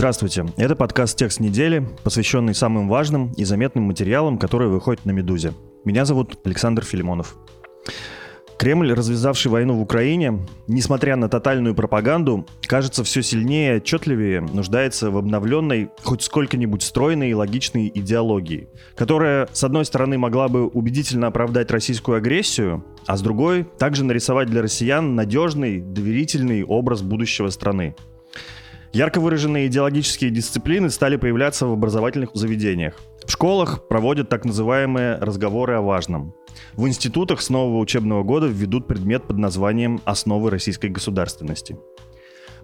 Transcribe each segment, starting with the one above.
Здравствуйте, это подкаст «Текст недели», посвященный самым важным и заметным материалам, которые выходят на «Медузе». Меня зовут Александр Филимонов. Кремль, развязавший войну в Украине, несмотря на тотальную пропаганду, кажется все сильнее и отчетливее нуждается в обновленной, хоть сколько-нибудь стройной и логичной идеологии, которая, с одной стороны, могла бы убедительно оправдать российскую агрессию, а с другой – также нарисовать для россиян надежный, доверительный образ будущего страны – Ярко выраженные идеологические дисциплины стали появляться в образовательных заведениях. В школах проводят так называемые разговоры о важном. В институтах с нового учебного года введут предмет под названием «Основы российской государственности».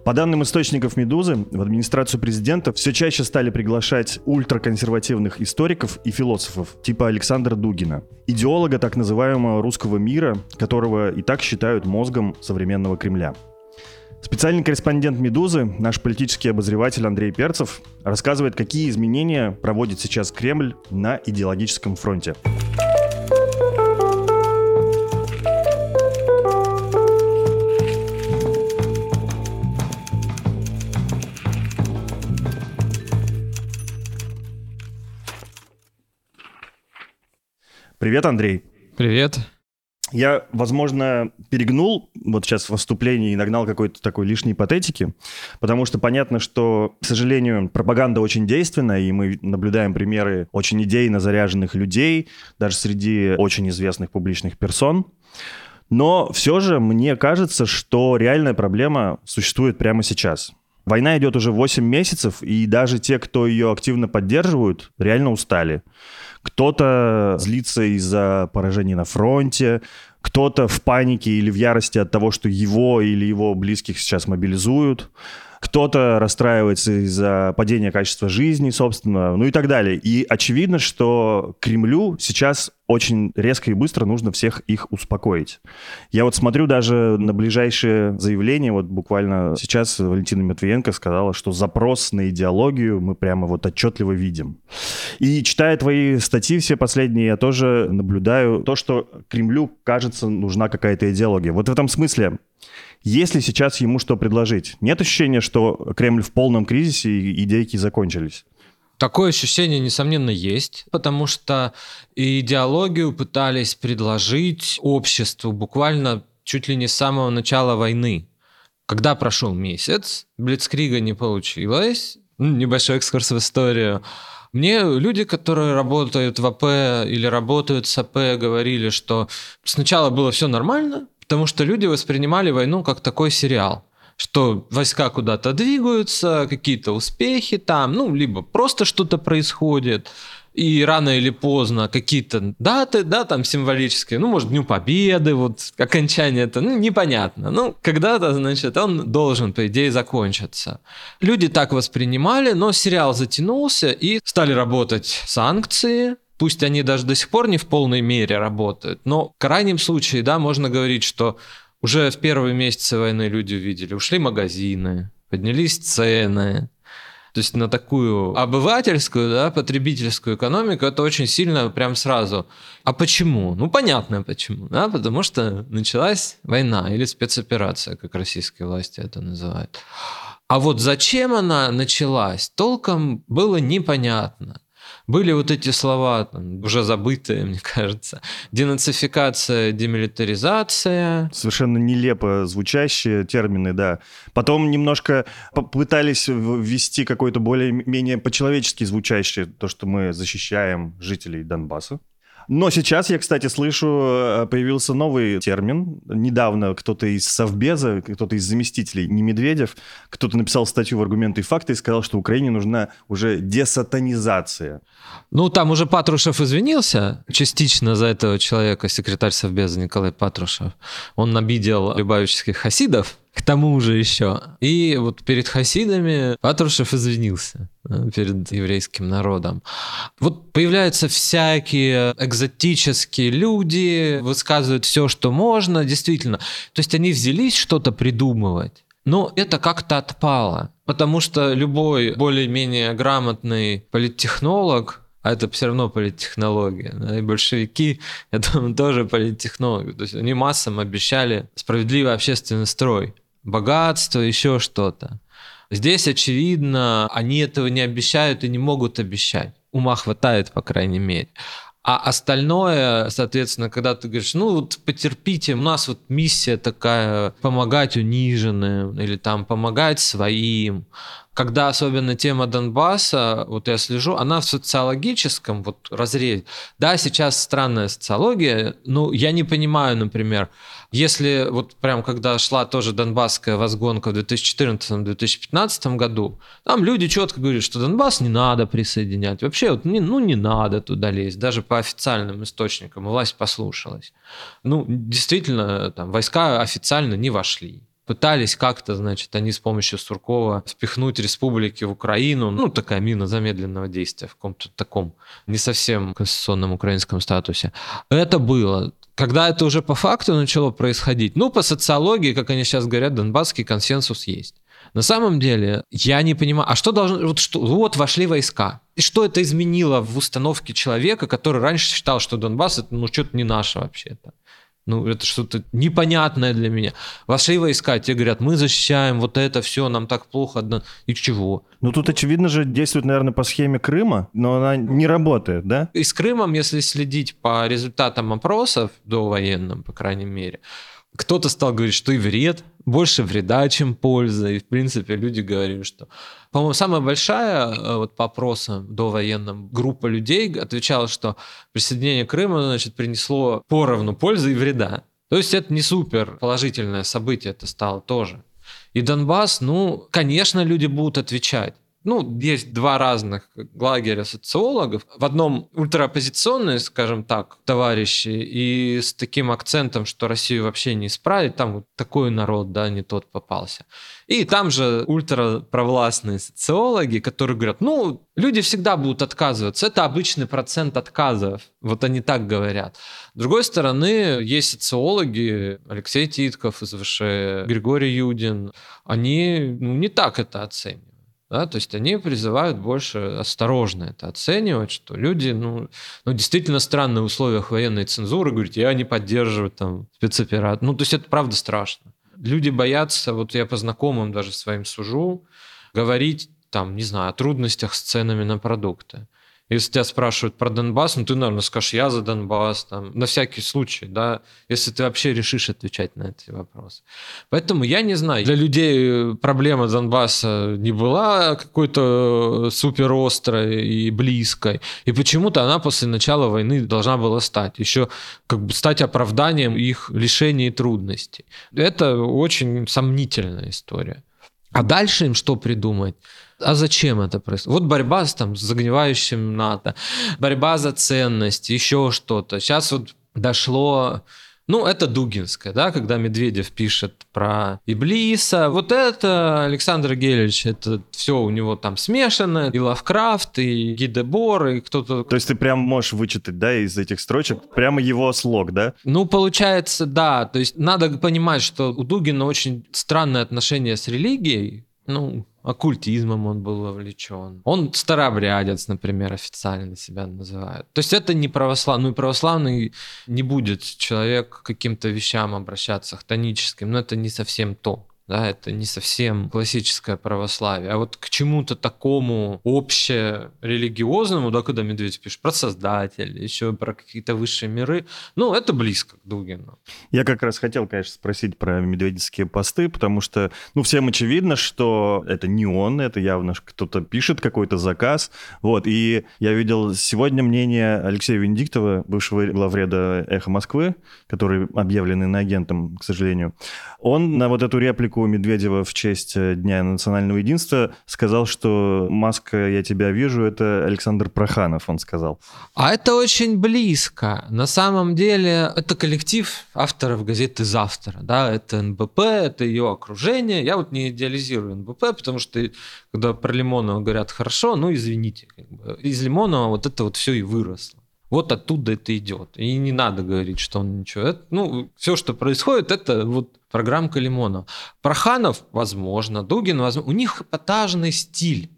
По данным источников «Медузы», в администрацию президента все чаще стали приглашать ультраконсервативных историков и философов типа Александра Дугина, идеолога так называемого русского мира, которого и так считают мозгом современного Кремля. Специальный корреспондент «Медузы», наш политический обозреватель Андрей Перцев, рассказывает, какие изменения проводит сейчас Кремль на идеологическом фронте. Привет, Андрей. Привет. Я, возможно, перегнул вот сейчас в вступлении и нагнал какой-то такой лишней патетики, потому что понятно, что, к сожалению, пропаганда очень действенна, и мы наблюдаем примеры очень идейно заряженных людей, даже среди очень известных публичных персон. Но все же мне кажется, что реальная проблема существует прямо сейчас. Война идет уже 8 месяцев, и даже те, кто ее активно поддерживают, реально устали. Кто-то злится из-за поражений на фронте, кто-то в панике или в ярости от того, что его или его близких сейчас мобилизуют кто-то расстраивается из-за падения качества жизни, собственно, ну и так далее. И очевидно, что Кремлю сейчас очень резко и быстро нужно всех их успокоить. Я вот смотрю даже на ближайшие заявления, вот буквально сейчас Валентина Матвиенко сказала, что запрос на идеологию мы прямо вот отчетливо видим. И читая твои статьи все последние, я тоже наблюдаю то, что Кремлю, кажется, нужна какая-то идеология. Вот в этом смысле есть ли сейчас ему что предложить? Нет ощущения, что Кремль в полном кризисе и идейки закончились? Такое ощущение, несомненно, есть, потому что идеологию пытались предложить обществу буквально чуть ли не с самого начала войны. Когда прошел месяц, Блицкрига не получилось, небольшой экскурс в историю, мне люди, которые работают в АП или работают с АП, говорили, что сначала было все нормально, Потому что люди воспринимали войну как такой сериал что войска куда-то двигаются, какие-то успехи там, ну, либо просто что-то происходит, и рано или поздно какие-то даты, да, там символические, ну, может, Дню Победы, вот, окончание это, ну, непонятно. Ну, когда-то, значит, он должен, по идее, закончиться. Люди так воспринимали, но сериал затянулся, и стали работать санкции, Пусть они даже до сих пор не в полной мере работают, но в крайнем случае, да, можно говорить, что уже в первые месяцы войны люди увидели, ушли магазины, поднялись цены, то есть на такую обывательскую, да, потребительскую экономику это очень сильно прям сразу. А почему? Ну, понятно почему. Да? Потому что началась война или спецоперация, как российские власти это называют. А вот зачем она началась, толком было непонятно. Были вот эти слова, уже забытые, мне кажется. Денацификация, демилитаризация. Совершенно нелепо звучащие термины, да. Потом немножко попытались ввести какой-то более-менее по-человечески звучащий, то, что мы защищаем жителей Донбасса. Но сейчас я, кстати, слышу, э, появился новый термин. Недавно кто-то из Совбеза, кто-то из заместителей, не Медведев, кто-то написал статью в «Аргументы и факты» и сказал, что Украине нужна уже десатанизация. Ну, там уже Патрушев извинился частично за этого человека, секретарь Совбеза Николай Патрушев. Он обидел любавических хасидов, К тому же еще. И вот перед хасидами Патрушев извинился перед еврейским народом. Вот появляются всякие экзотические люди, высказывают все, что можно, действительно. То есть они взялись что-то придумывать, но это как-то отпало, потому что любой более-менее грамотный политтехнолог а это все равно политтехнология. Да? И большевики, я думаю, тоже политтехнологи. То есть они массам обещали справедливый общественный строй, богатство, еще что-то. Здесь, очевидно, они этого не обещают и не могут обещать. Ума хватает, по крайней мере. А остальное, соответственно, когда ты говоришь, ну вот потерпите, у нас вот миссия такая, помогать униженным или там помогать своим, когда особенно тема Донбасса, вот я слежу, она в социологическом вот разрезе. Да, сейчас странная социология, но я не понимаю, например, если вот прям когда шла тоже донбасская возгонка в 2014-2015 году, там люди четко говорили, что Донбасс не надо присоединять. Вообще, вот, не, ну не надо туда лезть, даже по официальным источникам. власть послушалась. Ну, действительно, там войска официально не вошли пытались как-то, значит, они с помощью Суркова впихнуть республики в Украину, ну, такая мина замедленного действия в каком-то таком не совсем конституционном украинском статусе. Это было. Когда это уже по факту начало происходить, ну, по социологии, как они сейчас говорят, донбасский консенсус есть. На самом деле, я не понимаю, а что должно... Вот, что, вот вошли войска. И что это изменило в установке человека, который раньше считал, что Донбасс это ну что-то не наше вообще-то. Ну, это что-то непонятное для меня. Вошли войска, те говорят, мы защищаем вот это все, нам так плохо. И чего? Ну, тут, очевидно же, действует, наверное, по схеме Крыма, но она не работает, да? И с Крымом, если следить по результатам опросов до военным, по крайней мере, кто-то стал говорить, что и вред, больше вреда, чем польза. И, в принципе, люди говорили, что... По-моему, самая большая э, вот по опросам до военным группа людей отвечала, что присоединение Крыма, значит, принесло поровну пользы и вреда. То есть это не супер положительное событие, это стало тоже. И Донбасс, ну, конечно, люди будут отвечать ну, есть два разных лагеря социологов. В одном ультраоппозиционные, скажем так, товарищи, и с таким акцентом, что Россию вообще не исправить, там вот такой народ, да, не тот попался. И там же ультраправластные социологи, которые говорят, ну, люди всегда будут отказываться, это обычный процент отказов, вот они так говорят. С другой стороны, есть социологи, Алексей Титков из ВШ, Григорий Юдин, они ну, не так это оценивают. Да, то есть они призывают больше осторожно это оценивать, что люди, ну, ну действительно странные условия военной цензуры, говорят, я не поддерживаю там спецоперацию. Ну, то есть это правда страшно. Люди боятся, вот я по знакомым даже своим сужу, говорить там, не знаю, о трудностях с ценами на продукты. Если тебя спрашивают про Донбасс, ну ты, наверное, скажешь, я за Донбасс, там, на всякий случай, да, если ты вообще решишь отвечать на эти вопросы. Поэтому я не знаю, для людей проблема Донбасса не была какой-то супер острой и близкой, и почему-то она после начала войны должна была стать, еще как бы стать оправданием их лишений и трудностей. Это очень сомнительная история. А дальше им что придумать? А зачем это происходит? Вот борьба с, там, с загнивающим НАТО, борьба за ценность, еще что-то. Сейчас вот дошло ну, это Дугинская, да, когда Медведев пишет про Иблиса. Вот это Александр Гелевич, это все у него там смешано. И Лавкрафт, и Гидебор, и кто-то... То есть ты прям можешь вычитать, да, из этих строчек прямо его слог, да? Ну, получается, да. То есть надо понимать, что у Дугина очень странное отношение с религией. Ну, оккультизмом он был вовлечен. Он старообрядец, например, официально себя называет. То есть это не православный, ну и православный не будет человек каким-то вещам обращаться хтоническим, но это не совсем то да, это не совсем классическое православие, а вот к чему-то такому общерелигиозному, да, когда Медведев пишет про Создателя, еще про какие-то высшие миры, ну, это близко к Дугину. Я как раз хотел, конечно, спросить про медведевские посты, потому что, ну, всем очевидно, что это не он, это явно кто-то пишет какой-то заказ, вот, и я видел сегодня мнение Алексея Венедиктова, бывшего главреда «Эхо Москвы», который объявлен иноагентом, к сожалению, он на вот эту реплику публику Медведева в честь э, Дня национального единства сказал, что «Маска, я тебя вижу» — это Александр Проханов, он сказал. А это очень близко. На самом деле это коллектив авторов газеты «Завтра». Да? Это НБП, это ее окружение. Я вот не идеализирую НБП, потому что когда про Лимонова говорят «хорошо», ну извините. Как бы. Из Лимонова вот это вот все и выросло. Вот оттуда это идет. И не надо говорить, что он ничего. Это, ну, все, что происходит, это вот программка Лимонов. Проханов, возможно, Дугин, возможно. У них эпатажный стиль.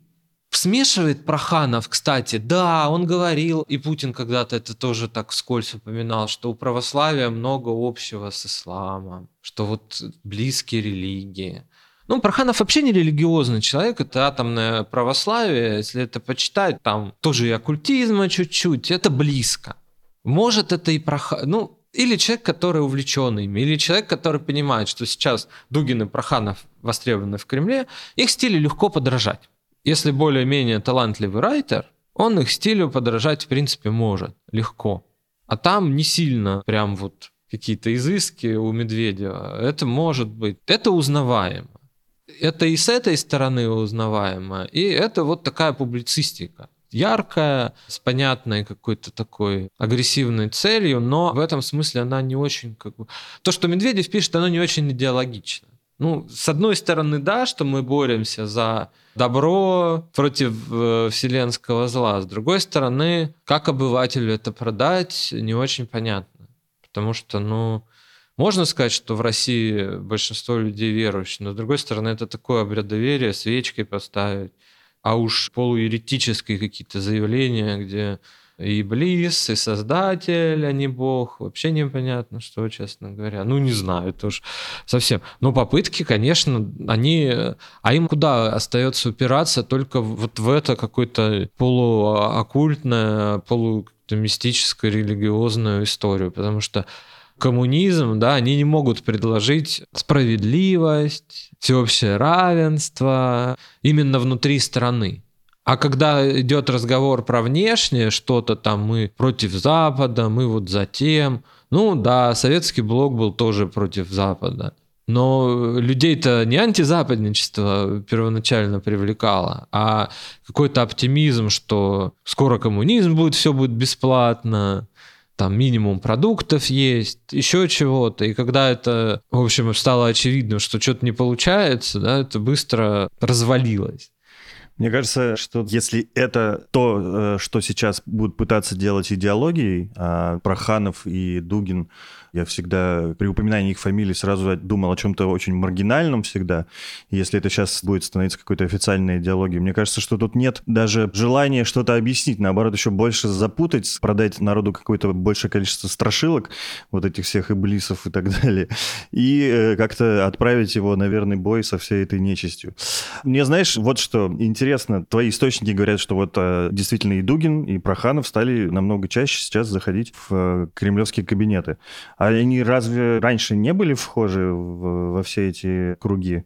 Смешивает Проханов, кстати, да, он говорил, и Путин когда-то это тоже так вскользь упоминал, что у православия много общего с исламом, что вот близкие религии. Ну, Проханов вообще не религиозный человек, это атомное православие, если это почитать, там тоже и оккультизма чуть-чуть, это близко. Может, это и Проханов, ну, или человек, который увлечен ими, или человек, который понимает, что сейчас Дугин и Проханов востребованы в Кремле, их стилю легко подражать. Если более-менее талантливый райтер, он их стилю подражать, в принципе, может легко. А там не сильно прям вот какие-то изыски у Медведева. Это может быть. Это узнаваемо это и с этой стороны узнаваемо, и это вот такая публицистика яркая, с понятной какой-то такой агрессивной целью, но в этом смысле она не очень как бы... То, что Медведев пишет, оно не очень идеологично. Ну, с одной стороны, да, что мы боремся за добро против э, вселенского зла. С другой стороны, как обывателю это продать, не очень понятно. Потому что, ну, можно сказать, что в России большинство людей верующие, но с другой стороны, это такое обрядоверие, свечки поставить, а уж полуеретические какие-то заявления, где и Близ, и Создатель, а не Бог. Вообще непонятно, что, честно говоря. Ну, не знаю, это уж совсем. Но попытки, конечно, они... А им куда остается упираться? Только вот в это какое-то полуоккультное, полумистическое, религиозную историю. Потому что коммунизм, да, они не могут предложить справедливость, всеобщее равенство именно внутри страны. А когда идет разговор про внешнее что-то, там мы против Запада, мы вот за тем, ну да, советский блок был тоже против Запада. Но людей-то не антизападничество первоначально привлекало, а какой-то оптимизм, что скоро коммунизм будет, все будет бесплатно, там минимум продуктов есть, еще чего-то. И когда это, в общем, стало очевидно, что что-то не получается, да, это быстро развалилось. Мне кажется, что если это то, э, что сейчас будут пытаться делать идеологией, а Проханов и Дугин я всегда при упоминании их фамилии сразу думал о чем-то очень маргинальном всегда. Если это сейчас будет становиться какой-то официальной идеологией, мне кажется, что тут нет даже желания что-то объяснить, наоборот, еще больше запутать, продать народу какое-то большее количество страшилок, вот этих всех иблисов и так далее, и э, как-то отправить его на верный бой со всей этой нечистью. Мне, знаешь, вот что интересно, твои источники говорят, что вот э, действительно и Дугин, и Проханов стали намного чаще сейчас заходить в э, кремлевские кабинеты. А они разве раньше не были вхожи в, во все эти круги?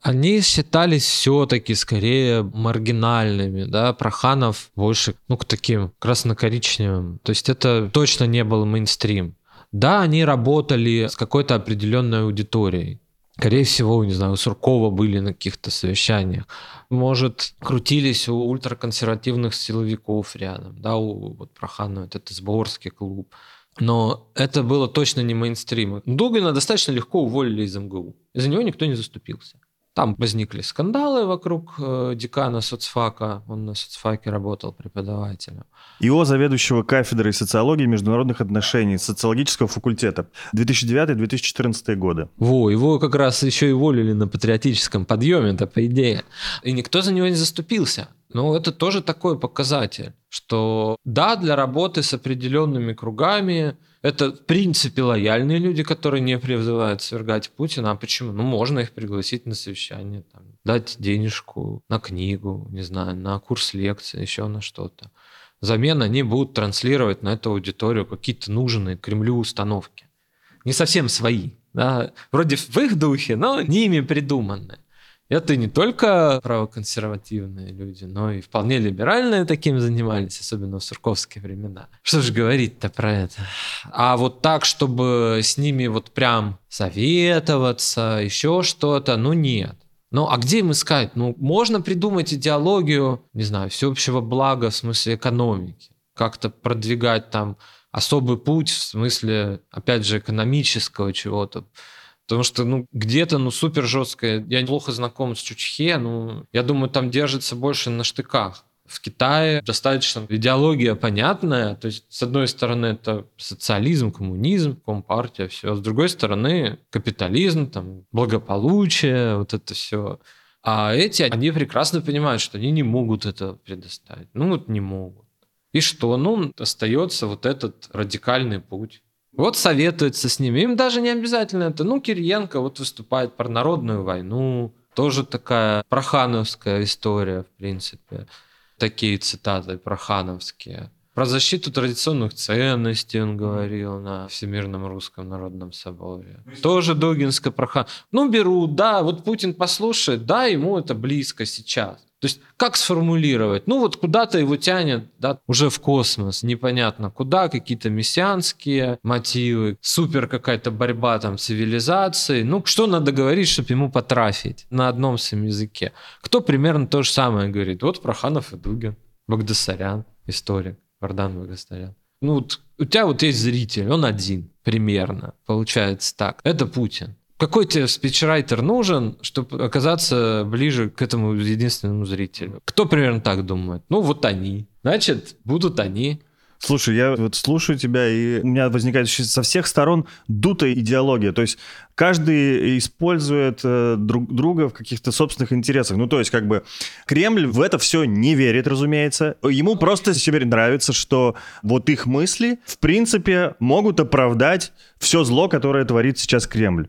Они считались все-таки скорее маргинальными, да, Проханов больше, ну, к таким красно-коричневым. То есть это точно не был мейнстрим. Да, они работали с какой-то определенной аудиторией. Скорее всего, не знаю, у Суркова были на каких-то совещаниях. Может, крутились у ультраконсервативных силовиков рядом, да, у вот Проханова, это сборский клуб. Но это было точно не мейнстрим. Дугина достаточно легко уволили из МГУ. За него никто не заступился. Там возникли скандалы вокруг э, декана соцфака. Он на соцфаке работал преподавателем. Его заведующего кафедрой социологии и международных отношений социологического факультета 2009-2014 годы. Во, его как раз еще и уволили на патриотическом подъеме, это по идее. И никто за него не заступился. Ну, это тоже такой показатель, что да, для работы с определенными кругами это, в принципе, лояльные люди, которые не призывают свергать Путина. А почему? Ну, можно их пригласить на совещание, там, дать денежку на книгу, не знаю, на курс лекции, еще на что-то. Взамен они будут транслировать на эту аудиторию какие-то нужные Кремлю установки. Не совсем свои. Да? Вроде в их духе, но не ими придуманные. Это не только правоконсервативные люди, но и вполне либеральные таким занимались, особенно в сурковские времена. Что же говорить-то про это? А вот так, чтобы с ними вот прям советоваться, еще что-то, ну нет. Ну, а где им искать? Ну, можно придумать идеологию, не знаю, всеобщего блага в смысле экономики. Как-то продвигать там особый путь в смысле, опять же, экономического чего-то. Потому что, ну, где-то, ну, супер жесткое. Я плохо знаком с Чучхе, ну, я думаю, там держится больше на штыках. В Китае достаточно идеология понятная. То есть, с одной стороны, это социализм, коммунизм, компартия, все. А с другой стороны, капитализм, там, благополучие, вот это все. А эти, они прекрасно понимают, что они не могут это предоставить. Ну, вот не могут. И что? Ну, остается вот этот радикальный путь. Вот советуется с ними. Им даже не обязательно это. Ну, Кириенко вот выступает про народную войну. Тоже такая прохановская история, в принципе. Такие цитаты прохановские. Про защиту традиционных ценностей он говорил на Всемирном русском народном соборе. Тоже Дугинская проха. Ну, берут, да, вот Путин послушает, да, ему это близко сейчас. То есть как сформулировать? Ну вот куда-то его тянет да, уже в космос, непонятно куда, какие-то мессианские мотивы, супер какая-то борьба там цивилизации. Ну что надо говорить, чтобы ему потрафить на одном своем языке? Кто примерно то же самое говорит? Вот Проханов и Дугин, Багдасарян, историк, Вардан Багдасарян. Ну вот у тебя вот есть зритель, он один примерно, получается так. Это Путин. Какой тебе спичрайтер нужен, чтобы оказаться ближе к этому единственному зрителю? Кто примерно так думает? Ну, вот они. Значит, будут они. Слушай, я вот слушаю тебя, и у меня возникает со всех сторон дутая идеология. То есть каждый использует э, друг друга в каких-то собственных интересах. Ну, то есть, как бы, Кремль в это все не верит, разумеется. Ему просто теперь нравится, что вот их мысли, в принципе, могут оправдать все зло, которое творит сейчас Кремль.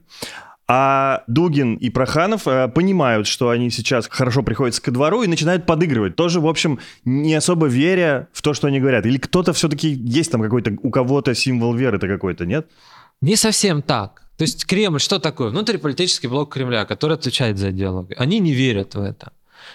А Дугин и Проханов э, понимают, что они сейчас хорошо приходятся ко двору и начинают подыгрывать. Тоже, в общем, не особо веря в то, что они говорят. Или кто-то все-таки есть там какой-то, у кого-то символ веры-то какой-то, нет? Не совсем так. То есть Кремль что такое? Внутриполитический блок Кремля, который отвечает за идеологию. Они не верят в это.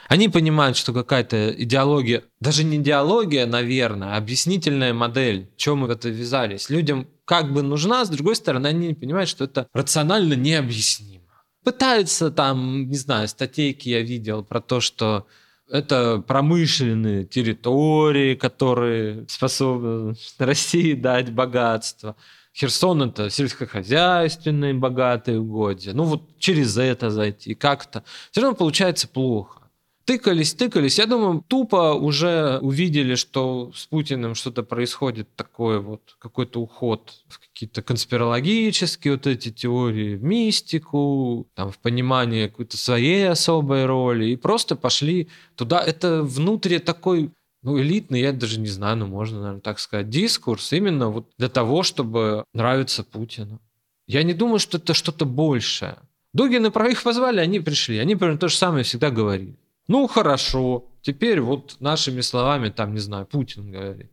Они понимают, что какая-то идеология, даже не идеология, наверное, а объяснительная модель, чем мы в это ввязались. Людям как бы нужна, с другой стороны, они не понимают, что это рационально необъяснимо. Пытаются там, не знаю, статейки я видел про то, что это промышленные территории, которые способны России дать богатство. Херсон это сельскохозяйственные богатые угодья. Ну вот через это зайти как-то. Все равно получается плохо тыкались, тыкались. Я думаю, тупо уже увидели, что с Путиным что-то происходит такое вот, какой-то уход в какие-то конспирологические вот эти теории, в мистику, там, в понимание какой-то своей особой роли, и просто пошли туда. Это внутри такой ну, элитный, я даже не знаю, ну, можно, наверное, так сказать, дискурс именно вот для того, чтобы нравиться Путину. Я не думаю, что это что-то большее. Дугины про их позвали, они пришли. Они примерно то же самое всегда говорили. Ну, хорошо. Теперь вот нашими словами, там, не знаю, Путин говорит.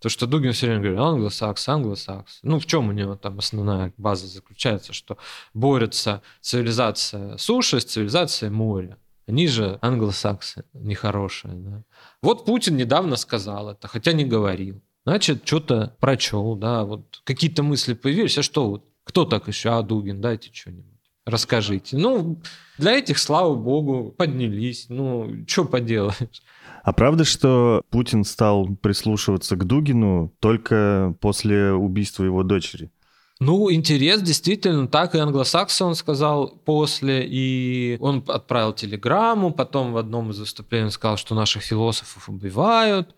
То, что Дугин все время говорит, англосакс, англосакс. Ну, в чем у него там основная база заключается, что борется цивилизация суши с цивилизацией моря. Они же англосаксы, нехорошие. Да? Вот Путин недавно сказал это, хотя не говорил. Значит, что-то прочел, да, вот какие-то мысли появились. А что вот, кто так еще? А, Дугин, дайте что-нибудь. Расскажите. Ну, для этих, слава богу, поднялись. Ну, что поделаешь. А правда, что Путин стал прислушиваться к Дугину только после убийства его дочери? Ну, интерес действительно так и англосаксы, он сказал после, и он отправил телеграмму, потом в одном из выступлений он сказал, что наших философов убивают.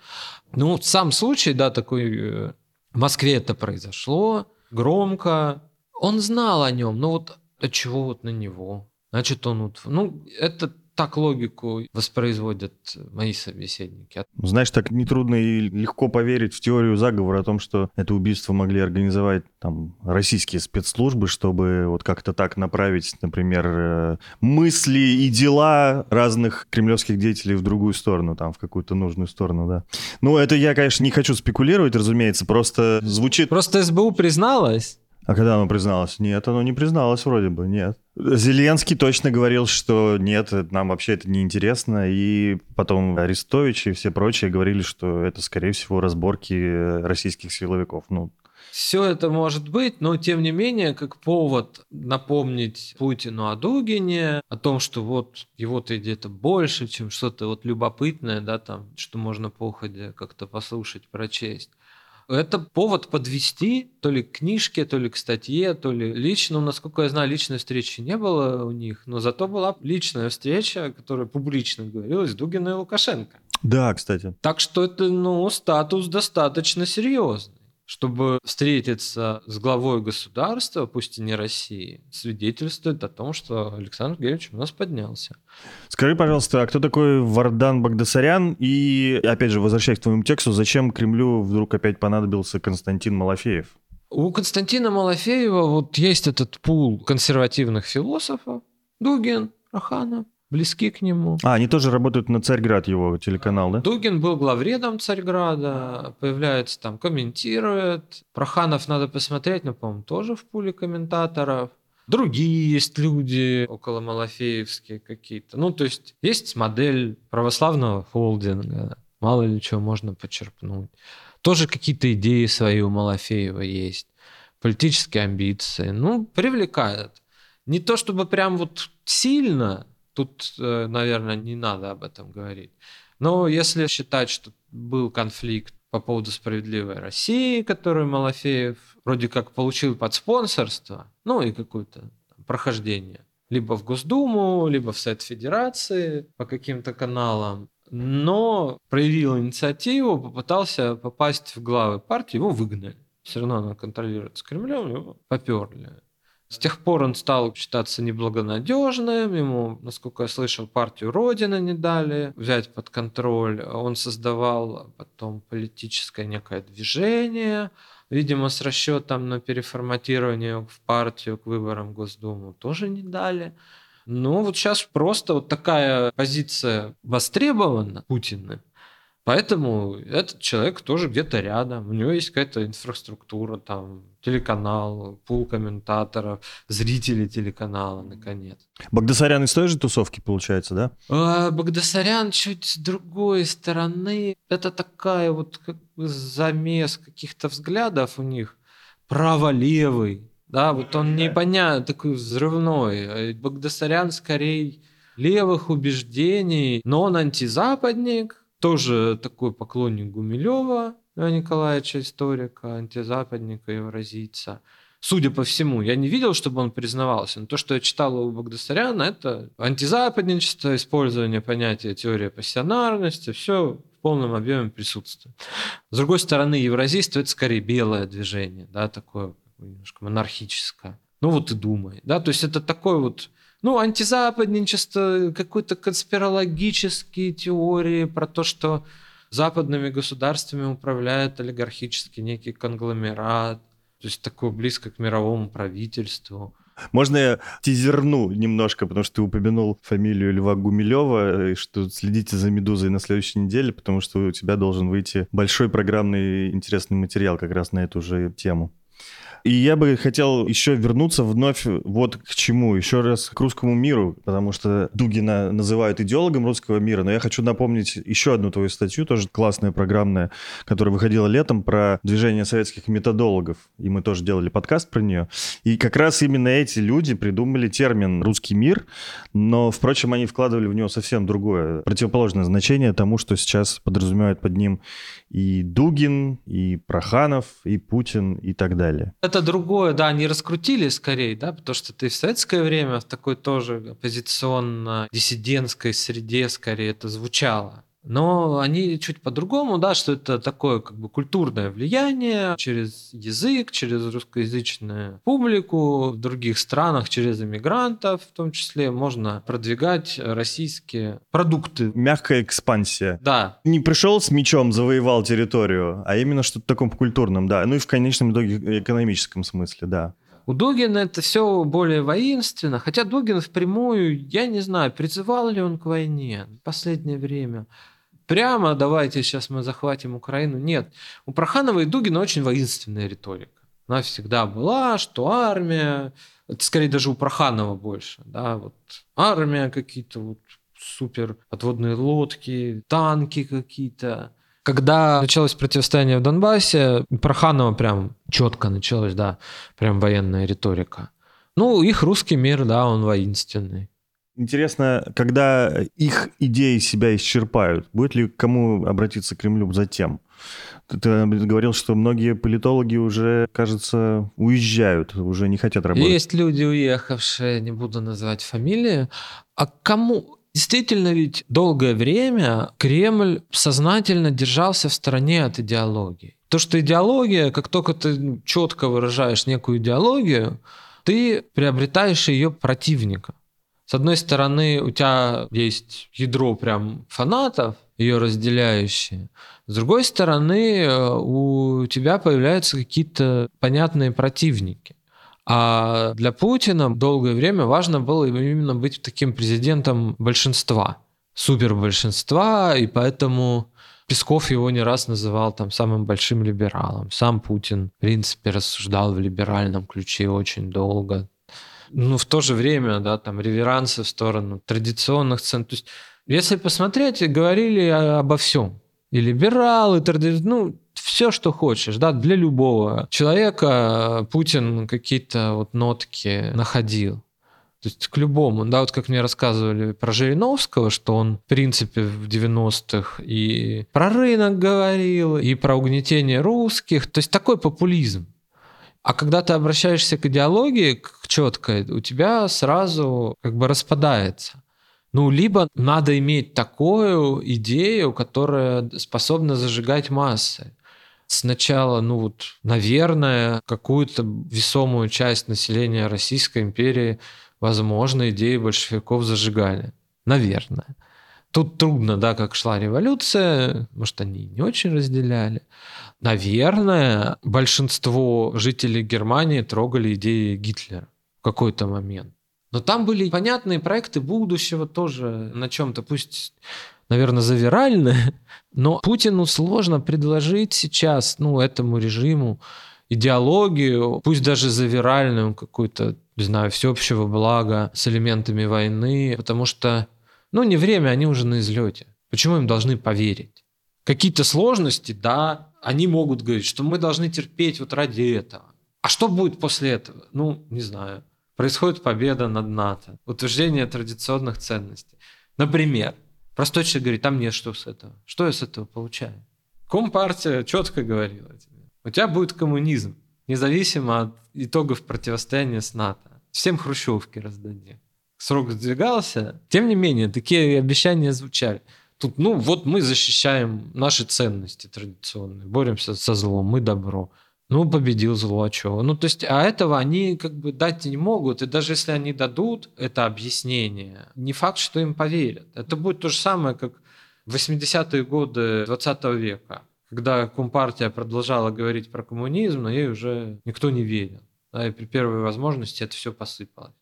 Ну, сам случай, да, такой, э, в Москве это произошло, громко. Он знал о нем, но вот а чего вот на него? Значит, он вот... Ну, это так логику воспроизводят мои собеседники. Знаешь, так нетрудно и легко поверить в теорию заговора о том, что это убийство могли организовать там российские спецслужбы, чтобы вот как-то так направить, например, э, мысли и дела разных кремлевских деятелей в другую сторону, там, в какую-то нужную сторону, да. Ну, это я, конечно, не хочу спекулировать, разумеется, просто звучит... Просто СБУ призналась, А когда оно призналось? Нет, оно не призналось вроде бы, нет. Зеленский точно говорил, что нет, нам вообще это не интересно, и потом Арестович и все прочие говорили, что это, скорее всего, разборки российских силовиков. Ну, все это может быть, но тем не менее, как повод напомнить Путину о Дугине, о том, что вот его-то где-то больше, чем что-то вот любопытное, да, там, что можно по как-то послушать, прочесть. Это повод подвести то ли к книжке, то ли к статье, то ли лично. Насколько я знаю, личной встречи не было у них, но зато была личная встреча, которая публично говорилась, Дугина и Лукашенко. Да, кстати. Так что это, ну, статус достаточно серьезный чтобы встретиться с главой государства, пусть и не России, свидетельствует о том, что Александр Георгиевич у нас поднялся. Скажи, пожалуйста, а кто такой Вардан Багдасарян? И, опять же, возвращаясь к твоему тексту, зачем Кремлю вдруг опять понадобился Константин Малафеев? У Константина Малафеева вот есть этот пул консервативных философов. Дугин, Раханов, близки к нему. А, они тоже работают на Царьград, его телеканал, да? Дугин был главредом Царьграда, появляется там, комментирует. Проханов надо посмотреть, но, по-моему, тоже в пуле комментаторов. Другие есть люди около Малафеевские какие-то. Ну, то есть есть модель православного холдинга. Мало ли чего можно почерпнуть. Тоже какие-то идеи свои у Малафеева есть. Политические амбиции. Ну, привлекает. Не то чтобы прям вот сильно, Тут, э, наверное, не надо об этом говорить. Но если считать, что был конфликт по поводу справедливой России, которую Малафеев вроде как получил под спонсорство, ну и какое-то прохождение, либо в Госдуму, либо в Совет Федерации по каким-то каналам, но проявил инициативу, попытался попасть в главы партии, его выгнали. Все равно она контролируется Кремлем, его поперли. С тех пор он стал считаться неблагонадежным, ему, насколько я слышал, партию Родина не дали взять под контроль. Он создавал потом политическое некое движение, видимо, с расчетом на переформатирование в партию к выборам в Госдуму тоже не дали. Ну, вот сейчас просто вот такая позиция востребована Путиным, Поэтому этот человек тоже где-то рядом. У него есть какая-то инфраструктура, там, телеканал, пул комментаторов, зрители телеканала, наконец. Багдасарян из той же тусовки, получается, да? А, Багдасарян чуть с другой стороны. Это такая вот как бы замес каких-то взглядов у них. Право-левый. Да, вот он непонятный, такой взрывной. Багдасарян скорее левых убеждений, но он антизападник, тоже такой поклонник Гумилева Николаевича, историка, антизападника, евразийца. Судя по всему, я не видел, чтобы он признавался, но то, что я читал у Багдасаряна, это антизападничество, использование понятия теории пассионарности, все в полном объеме присутствует. С другой стороны, евразийство – это скорее белое движение, да, такое немножко монархическое. Ну вот и думай, да, то есть это такой вот ну, антизападничество, какие-то конспирологические теории про то, что западными государствами управляет олигархический некий конгломерат, то есть такое близко к мировому правительству. Можно я тизерну немножко, потому что ты упомянул фамилию Льва Гумилева, что следите за «Медузой» на следующей неделе, потому что у тебя должен выйти большой программный интересный материал как раз на эту же тему. И я бы хотел еще вернуться вновь вот к чему. Еще раз к русскому миру, потому что Дугина называют идеологом русского мира, но я хочу напомнить еще одну твою статью, тоже классная, программная, которая выходила летом про движение советских методологов. И мы тоже делали подкаст про нее. И как раз именно эти люди придумали термин «русский мир», но, впрочем, они вкладывали в него совсем другое, противоположное значение тому, что сейчас подразумевают под ним и Дугин, и Проханов, и Путин, и так далее. Это другое, да, они раскрутили скорее, да, потому что ты в советское время в такой тоже оппозиционно-диссидентской среде скорее это звучало. Но они чуть по-другому, да, что это такое как бы культурное влияние через язык, через русскоязычную публику в других странах, через иммигрантов в том числе, можно продвигать российские продукты. Мягкая экспансия. Да. Не пришел с мечом, завоевал территорию, а именно что-то таком культурном, да. Ну и в конечном итоге экономическом смысле, да. У Дугина это все более воинственно, хотя Дугин впрямую, я не знаю, призывал ли он к войне в последнее время прямо давайте сейчас мы захватим Украину. Нет. У Проханова и Дугина очень воинственная риторика. Она всегда была, что армия, это скорее даже у Проханова больше, да, вот армия какие-то вот супер подводные лодки, танки какие-то. Когда началось противостояние в Донбассе, Проханова прям четко началось, да, прям военная риторика. Ну, их русский мир, да, он воинственный. Интересно, когда их идеи себя исчерпают, будет ли кому обратиться к Кремлю затем? Ты говорил, что многие политологи уже, кажется, уезжают, уже не хотят работать. Есть люди, уехавшие, не буду называть фамилии. А кому? Действительно, ведь долгое время Кремль сознательно держался в стороне от идеологии. То, что идеология, как только ты четко выражаешь некую идеологию, ты приобретаешь ее противника. С одной стороны, у тебя есть ядро прям фанатов, ее разделяющие. С другой стороны, э, у тебя появляются какие-то понятные противники. А для Путина долгое время важно было именно быть таким президентом большинства, супербольшинства, и поэтому Песков его не раз называл там самым большим либералом. Сам Путин, в принципе, рассуждал в либеральном ключе очень долго. Ну, в то же время, да, там реверансы в сторону традиционных цен. То есть, если посмотреть, говорили обо всем. И либералы, тради... ну, все, что хочешь, да, для любого человека Путин какие-то вот нотки находил. То есть к любому, да, вот как мне рассказывали про Жириновского, что он, в принципе, в 90-х и про рынок говорил, и про угнетение русских, то есть такой популизм. А когда ты обращаешься к идеологии, к четкой, у тебя сразу как бы распадается. Ну, либо надо иметь такую идею, которая способна зажигать массы сначала, ну вот, наверное, какую-то весомую часть населения Российской империи, возможно, идеи большевиков зажигали. Наверное. Тут трудно, да, как шла революция, может, они не очень разделяли. Наверное, большинство жителей Германии трогали идеи Гитлера в какой-то момент. Но там были понятные проекты будущего тоже на чем-то, пусть наверное, завиральное, но Путину сложно предложить сейчас, ну, этому режиму идеологию, пусть даже завиральную какую-то, не знаю, всеобщего блага с элементами войны, потому что, ну, не время, они уже на излете. Почему им должны поверить? Какие-то сложности, да, они могут говорить, что мы должны терпеть вот ради этого. А что будет после этого? Ну, не знаю. Происходит победа над НАТО, утверждение традиционных ценностей. Например, Простой человек говорит, там нет что с этого. Что я с этого получаю? Компартия четко говорила тебе. У тебя будет коммунизм, независимо от итогов противостояния с НАТО. Всем хрущевки раздадим. Срок сдвигался. Тем не менее, такие обещания звучали. Тут, ну, вот мы защищаем наши ценности традиционные, боремся со злом, мы добро. Ну, победил зло, а чего? Ну, то есть, а этого они как бы дать не могут. И даже если они дадут это объяснение, не факт, что им поверят. Это будет то же самое, как в 80-е годы 20 века, когда Компартия продолжала говорить про коммунизм, но ей уже никто не верил. Да, и при первой возможности это все посыпалось.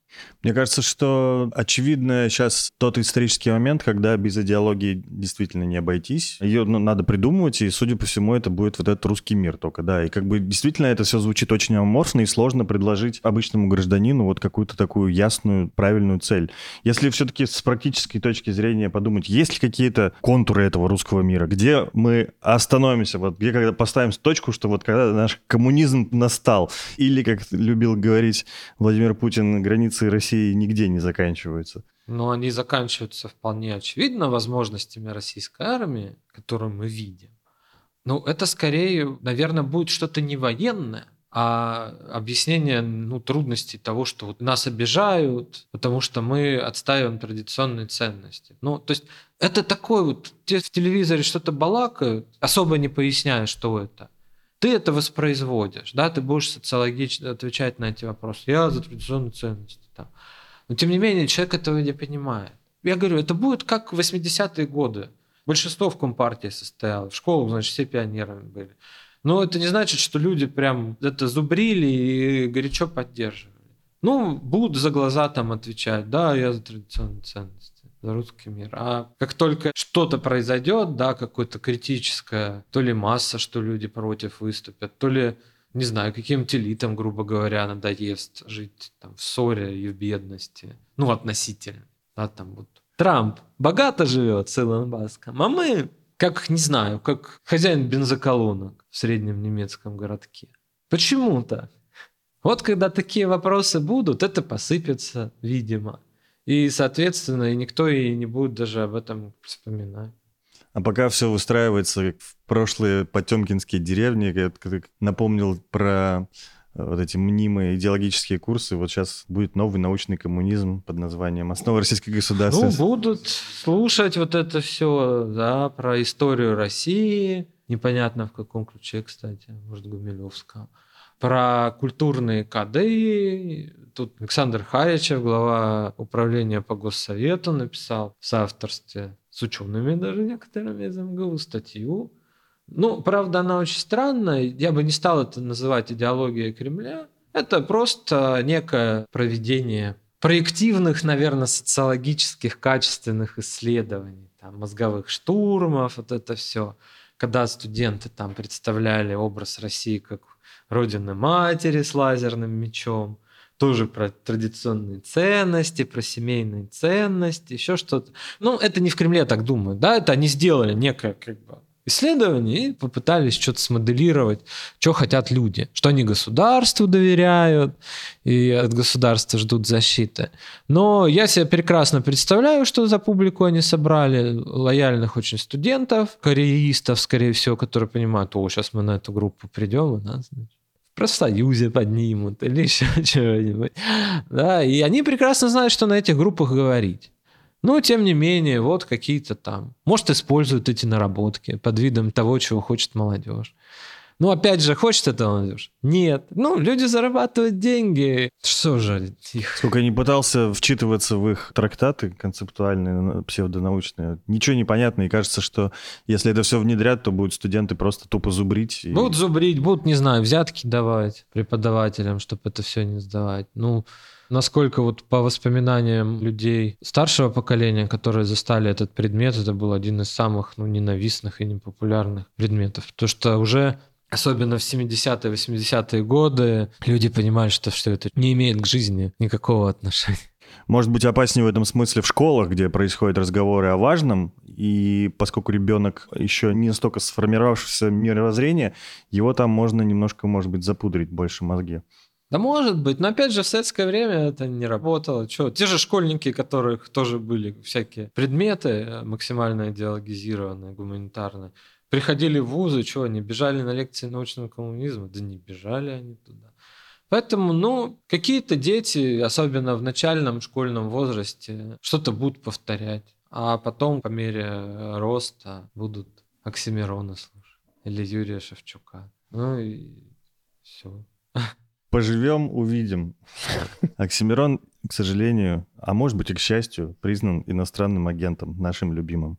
Мне кажется, что очевидно сейчас тот исторический момент, когда без идеологии действительно не обойтись. Ее ну, надо придумывать, и, судя по всему, это будет вот этот русский мир только, да. И как бы действительно это все звучит очень аморфно, и сложно предложить обычному гражданину вот какую-то такую ясную, правильную цель. Если все-таки с практической точки зрения подумать, есть ли какие-то контуры этого русского мира, где мы остановимся, вот где когда поставим точку, что вот когда наш коммунизм настал, или, как любил говорить Владимир Путин, границы границы России нигде не заканчиваются. Но они заканчиваются вполне очевидно возможностями российской армии, которую мы видим. Ну, это скорее, наверное, будет что-то не военное, а объяснение ну, трудностей того, что вот нас обижают, потому что мы отстаиваем традиционные ценности. Ну, то есть это такое вот, те в телевизоре что-то балакают, особо не поясняя, что это. Ты это воспроизводишь, да, ты будешь социологично отвечать на эти вопросы. Я за традиционные ценности. Там. Но тем не менее, человек этого не понимает. Я говорю, это будет как в 80-е годы. Большинство в Компартии состояло. В школах, значит, все пионерами были. Но это не значит, что люди прям это зубрили и горячо поддерживали. Ну, будут за глаза там отвечать, да, я за традиционные ценности за русский мир. А как только что-то произойдет, да, какое-то критическое, то ли масса, что люди против выступят, то ли не знаю, каким-то элитам, грубо говоря, надоест жить там, в ссоре и в бедности. Ну, относительно. Да, там вот Трамп богато живет с Илон Маском, а мы, как, не знаю, как хозяин бензоколонок в среднем немецком городке. Почему так? Вот когда такие вопросы будут, это посыпется, видимо. И, соответственно, и никто и не будет даже об этом вспоминать. А пока все выстраивается как в прошлые потемкинские деревни, я напомнил про э, вот эти мнимые идеологические курсы. Вот сейчас будет новый научный коммунизм под названием «Основа российской государственности». Ну, будут слушать вот это все, да, про историю России. Непонятно в каком ключе, кстати, может, Гумилевского. Про культурные коды. Тут Александр Харичев, глава управления по Госсовету, написал в соавторстве с учеными даже некоторыми из МГУ статью. Ну, правда, она очень странная. Я бы не стал это называть идеологией Кремля. Это просто некое проведение проективных, наверное, социологических, качественных исследований, там, мозговых штурмов, вот это все. Когда студенты там представляли образ России как родины матери с лазерным мечом, тоже про традиционные ценности, про семейные ценности, еще что-то. Ну, это не в Кремле так думают, да, это они сделали некое как бы исследование и попытались что-то смоделировать, что хотят люди, что они государству доверяют и от государства ждут защиты. Но я себе прекрасно представляю, что за публику они собрали, лояльных очень студентов, кореистов, скорее всего, которые понимают, о, сейчас мы на эту группу придем, и нас, значит, профсоюзе поднимут или еще чего-нибудь. Да, и они прекрасно знают, что на этих группах говорить. Но, тем не менее, вот какие-то там. Может, используют эти наработки под видом того, чего хочет молодежь. Ну, опять же, хочет это молодежь? Нет. Ну, люди зарабатывают деньги. Что же их... Сколько я не пытался вчитываться в их трактаты концептуальные, псевдонаучные, ничего не понятно, и кажется, что если это все внедрят, то будут студенты просто тупо зубрить. И... Будут зубрить, будут, не знаю, взятки давать преподавателям, чтобы это все не сдавать. Ну, насколько вот по воспоминаниям людей старшего поколения, которые застали этот предмет, это был один из самых ну, ненавистных и непопулярных предметов. То, что уже Особенно в 70-е, 80-е годы люди понимали, что, что это не имеет к жизни никакого отношения. Может быть, опаснее в этом смысле в школах, где происходят разговоры о важном, и поскольку ребенок еще не настолько сформировавшееся мировоззрение, его там можно немножко, может быть, запудрить больше мозги. Да может быть, но опять же в советское время это не работало. Что? Те же школьники, которых тоже были всякие предметы э, максимально идеологизированные, гуманитарные, приходили в вузы, что они бежали на лекции научного коммунизма? Да не бежали они туда. Поэтому, ну, какие-то дети, особенно в начальном школьном возрасте, что-то будут повторять. А потом, по мере роста, будут Оксимирона слушать. Или Юрия Шевчука. Ну и все. Поживем, увидим. Оксимирон, к сожалению, а может быть и к счастью, признан иностранным агентом, нашим любимым.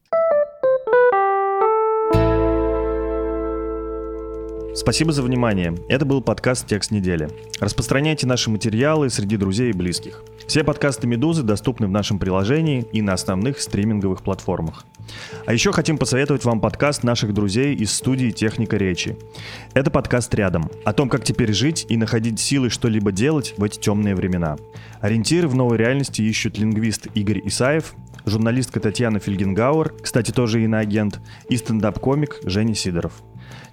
Спасибо за внимание. Это был подкаст «Текст недели». Распространяйте наши материалы среди друзей и близких. Все подкасты «Медузы» доступны в нашем приложении и на основных стриминговых платформах. А еще хотим посоветовать вам подкаст наших друзей из студии «Техника речи». Это подкаст «Рядом» о том, как теперь жить и находить силы что-либо делать в эти темные времена. Ориентиры в новой реальности ищут лингвист Игорь Исаев, журналистка Татьяна Фельгенгауэр, кстати, тоже иноагент, и стендап-комик Женя Сидоров.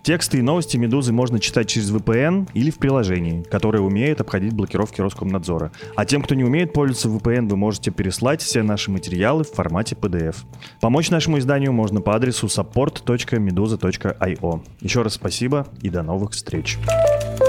Тексты и новости «Медузы» можно читать через VPN или в приложении, которое умеет обходить блокировки Роскомнадзора. А тем, кто не умеет пользоваться VPN, вы можете переслать все наши материалы в формате PDF. Помочь нашему изданию можно по адресу support.meduza.io. Еще раз спасибо и до новых встреч. Thank